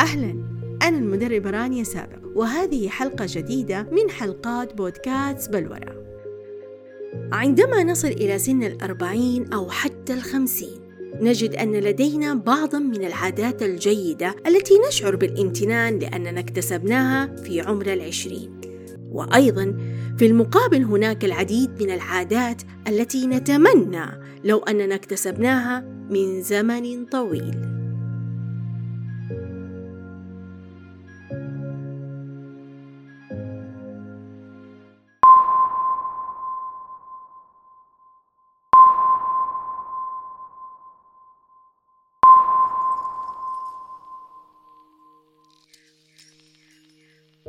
أهلا. أنا المدربة رانيا سابق وهذه حلقة جديدة من حلقات بودكاست بلورة عندما نصل إلى سن الأربعين أو حتى الخمسين نجد أن لدينا بعضا من العادات الجيدة التي نشعر بالامتنان لأننا اكتسبناها في عمر العشرين. وأيضا في المقابل هناك العديد من العادات التي نتمنى لو أننا اكتسبناها من زمن طويل.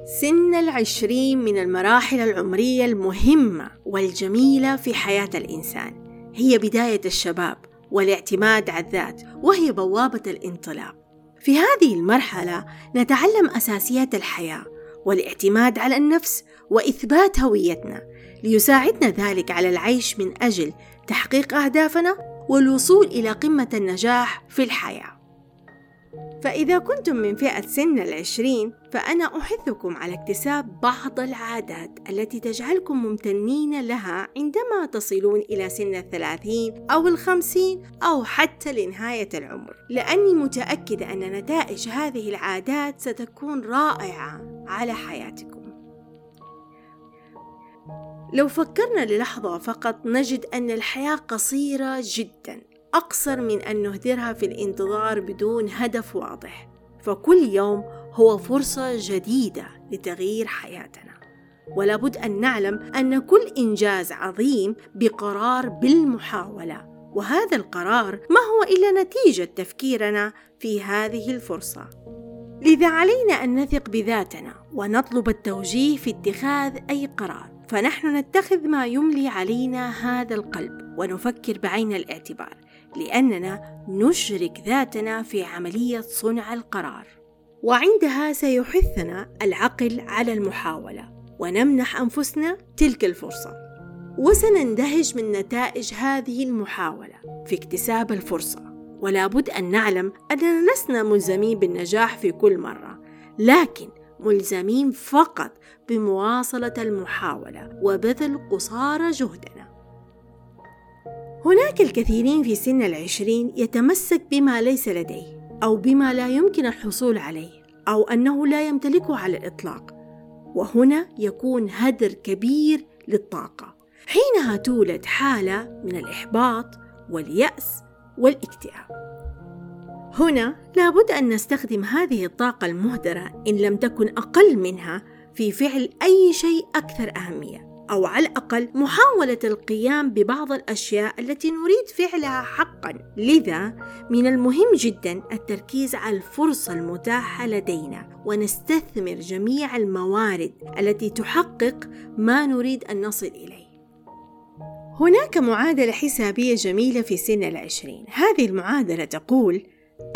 سن العشرين من المراحل العمرية المهمة والجميلة في حياة الإنسان. هي بداية الشباب والاعتماد على الذات وهي بوابة الانطلاق. في هذه المرحلة نتعلم أساسيات الحياة والاعتماد على النفس وإثبات هويتنا ليساعدنا ذلك على العيش من أجل تحقيق أهدافنا والوصول إلى قمة النجاح في الحياة. فإذا كنتم من فئة سن العشرين فأنا أحثكم على اكتساب بعض العادات التي تجعلكم ممتنين لها عندما تصلون إلى سن الثلاثين أو الخمسين أو حتى لنهاية العمر. لأني متأكدة أن نتائج هذه العادات ستكون رائعة على حياتكم. لو فكرنا للحظة فقط نجد أن الحياة قصيرة جدا. أقصر من أن نهدرها في الانتظار بدون هدف واضح. فكل يوم هو فرصة جديدة لتغيير حياتنا. ولا بد أن نعلم أن كل إنجاز عظيم بقرار بالمحاولة. وهذا القرار ما هو إلا نتيجة تفكيرنا في هذه الفرصة. لذا علينا أن نثق بذاتنا ونطلب التوجيه في اتخاذ أي قرار. فنحن نتخذ ما يملي علينا هذا القلب ونفكر بعين الاعتبار لأننا نشرك ذاتنا في عملية صنع القرار. وعندها سيحثنا العقل على المحاولة ونمنح أنفسنا تلك الفرصة. وسنندهش من نتائج هذه المحاولة في اكتساب الفرصة. ولا بد أن نعلم أننا لسنا ملزمين بالنجاح في كل مرة لكن ملزمين فقط بمواصلة المحاولة وبذل قصارى جهدنا. هناك الكثيرين في سن العشرين يتمسك بما ليس لديه أو بما لا يمكن الحصول عليه أو أنه لا يمتلكه على الإطلاق وهنا يكون هدر كبير للطاقة. حينها تولد حالة من الإحباط واليأس والاكتئاب. هنا لابد أن نستخدم هذه الطاقة المهدرة إن لم تكن أقل منها في فعل أي شيء أكثر أهمية أو على الأقل محاولة القيام ببعض الأشياء التي نريد فعلها حقا. لذا من المهم جدا التركيز على الفرصة المتاحة لدينا ونستثمر جميع الموارد التي تحقق ما نريد أن نصل إليه. هناك معادلة حسابية جميلة في سن العشرين. هذه المعادلة تقول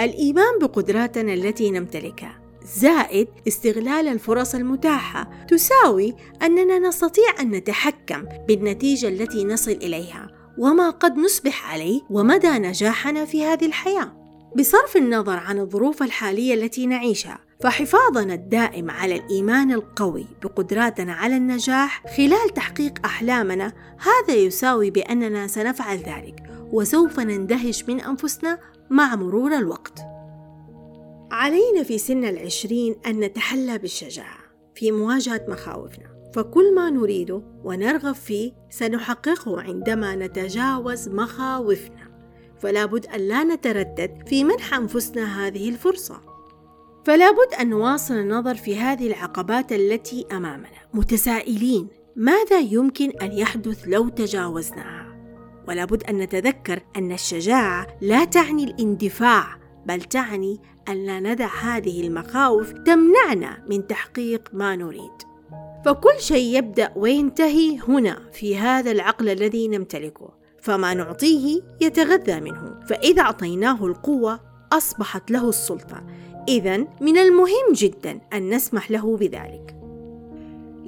الإيمان بقدراتنا التي نمتلكها. زائد استغلال الفرص المتاحة تساوي أننا نستطيع أن نتحكم بالنتيجة التي نصل إليها وما قد نصبح عليه ومدى نجاحنا في هذه الحياة. بصرف النظر عن الظروف الحالية التي نعيشها فحفاظنا الدائم على الإيمان القوي بقدراتنا على النجاح خلال تحقيق أحلامنا هذا يساوي بأننا سنفعل ذلك. وسوف نندهش من أنفسنا مع مرور الوقت. علينا في سن العشرين أن نتحلى بالشجاعة في مواجهة مخاوفنا فكل ما نريده ونرغب فيه سنحققه عندما نتجاوز مخاوفنا. فلا بد أن لا نتردد في منح أنفسنا هذه الفرصة. فلا بد أن نواصل النظر في هذه العقبات التي أمامنا. متسائلين ماذا يمكن أن يحدث لو تجاوزناها؟ ولا بد أن نتذكر أن الشجاعة لا تعني الاندفاع بل تعني أن لا ندع هذه المخاوف تمنعنا من تحقيق ما نريد. فكل شيء يبدأ وينتهي هنا في هذا العقل الذي نمتلكه. فما نعطيه يتغذى منه. فإذا أعطيناه القوة أصبحت له السلطة. إذا من المهم جدا أن نسمح له بذلك.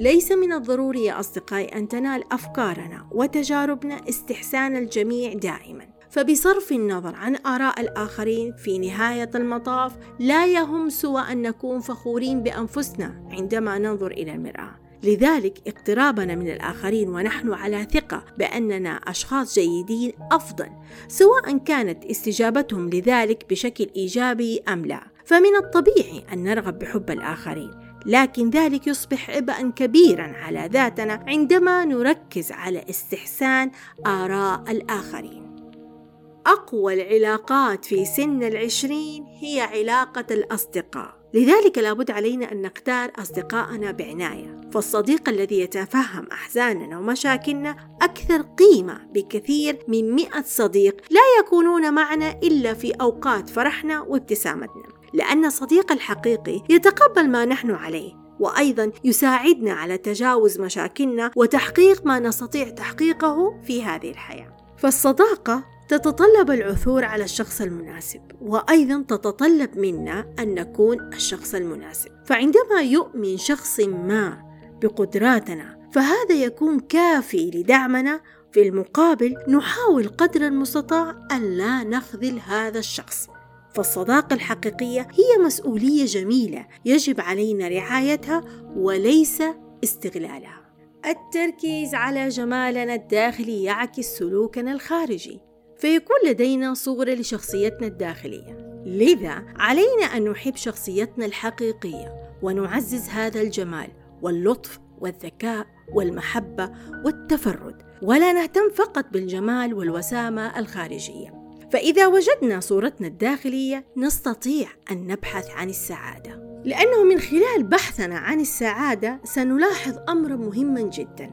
ليس من الضروري يا أصدقائي أن تنال أفكارنا وتجاربنا استحسان الجميع دائما. فبصرف النظر عن آراء الآخرين في نهاية المطاف لا يهم سوى أن نكون فخورين بأنفسنا عندما ننظر إلى المرآة. لذلك اقترابنا من الآخرين ونحن على ثقة بأننا أشخاص جيدين أفضل سواء كانت استجابتهم لذلك بشكل إيجابي أم لا. فمن الطبيعي أن نرغب بحب الآخرين. لكن ذلك يصبح عبئا كبيرا على ذاتنا عندما نركز على استحسان آراء الآخرين. أقوى العلاقات في سن العشرين هي علاقة الأصدقاء. لذلك لابد علينا أن نختار أصدقائنا بعناية. فالصديق الذي يتفهم أحزاننا ومشاكلنا أكثر قيمة بكثير من مئة صديق لا يكونون معنا إلا في أوقات فرحنا وابتسامتنا. لأن الصديق الحقيقي يتقبل ما نحن عليه وأيضا يساعدنا على تجاوز مشاكلنا وتحقيق ما نستطيع تحقيقه في هذه الحياة. فالصداقة تتطلب العثور على الشخص المناسب وأيضا تتطلب منا أن نكون الشخص المناسب. فعندما يؤمن شخص ما بقدراتنا فهذا يكون كافي لدعمنا. في المقابل نحاول قدر المستطاع أن لا نخذل هذا الشخص. فالصداقة الحقيقية هي مسؤولية جميلة يجب علينا رعايتها وليس استغلالها. التركيز على جمالنا الداخلي يعكس سلوكنا الخارجي فيكون لدينا صورة لشخصيتنا الداخلية. لذا علينا أن نحب شخصيتنا الحقيقية ونعزز هذا الجمال واللطف والذكاء والمحبة والتفرد ولا نهتم فقط بالجمال والوسامة الخارجية. فإذا وجدنا صورتنا الداخلية نستطيع أن نبحث عن السعادة. لأنه من خلال بحثنا عن السعادة سنلاحظ أمرا مهما جدا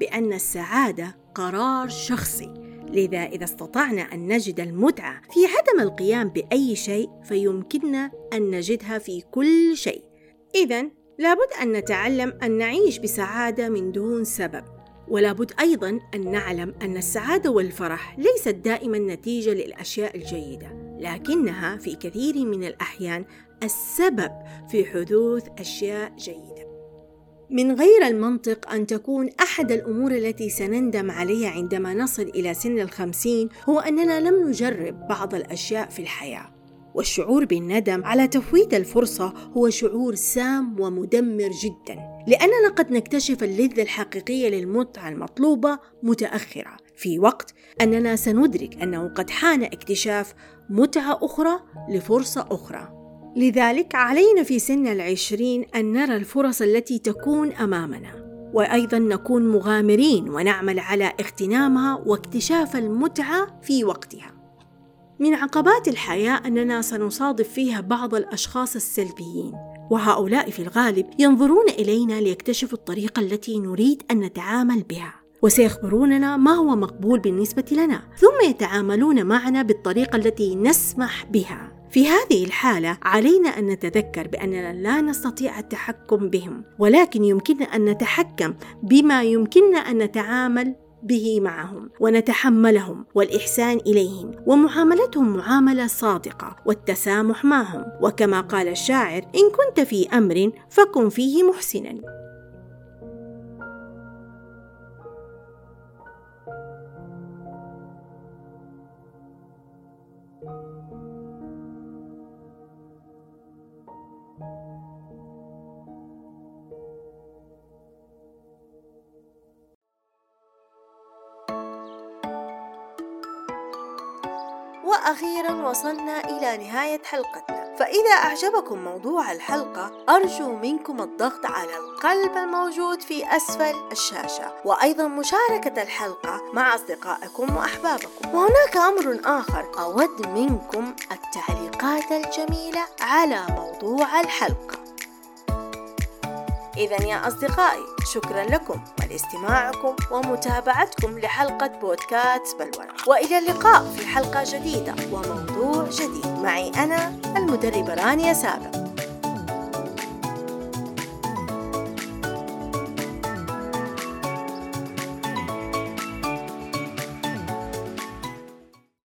بأن السعادة قرار شخصي. لذا إذا استطعنا أن نجد المتعة في عدم القيام بأي شيء فيمكننا أن نجدها في كل شيء. إذا لابد أن نتعلم أن نعيش بسعادة من دون سبب. ولابد أيضا أن نعلم أن السعادة والفرح ليست دائما نتيجة للأشياء الجيدة لكنها في كثير من الأحيان السبب في حدوث أشياء جيدة. من غير المنطق أن تكون أحد الأمور التي سنندم عليها عندما نصل إلى سن الخمسين هو أننا لم نجرب بعض الأشياء في الحياة. والشعور بالندم على تفويت الفرصة هو شعور سام ومدمر جدا. لأننا قد نكتشف اللذة الحقيقية للمتعة المطلوبة متأخرة. في وقت أننا سندرك أنه قد حان اكتشاف متعة أخرى لفرصة أخرى. لذلك علينا في سن العشرين أن نرى الفرص التي تكون أمامنا. وأيضا نكون مغامرين ونعمل على اغتنامها واكتشاف المتعة في وقتها. من عقبات الحياة أننا سنصادف فيها بعض الأشخاص السلبيين وهؤلاء في الغالب ينظرون إلينا ليكتشفوا الطريقة التي نريد أن نتعامل بها وسيخبروننا ما هو مقبول بالنسبة لنا ثم يتعاملون معنا بالطريقة التي نسمح بها. في هذه الحالة علينا أن نتذكر بأننا لا نستطيع التحكم بهم ولكن يمكننا أن نتحكم بما يمكننا أن نتعامل به معهم ونتحملهم والإحسان إليهم ومعاملتهم معاملة صادقة والتسامح معهم. وكما قال الشاعر إن كنت في أمر فكن فيه محسنا. وأخيرا وصلنا إلى نهاية حلقتنا. فإذا أعجبكم موضوع الحلقة أرجو منكم الضغط على القلب الموجود في أسفل الشاشة. وأيضا مشاركة الحلقة مع أصدقائكم وأحبابكم. وهناك أمر آخر أود منكم التعليقات الجميلة على موضوع الحلقة. إذا يا أصدقائي شكرا لكم. ولاستماعكم ومتابعتكم لحلقة بودكاست بلورة. وإلى اللقاء في حلقة جديدة وموضوع جديد. معي أنا المدربة رانيا سابق.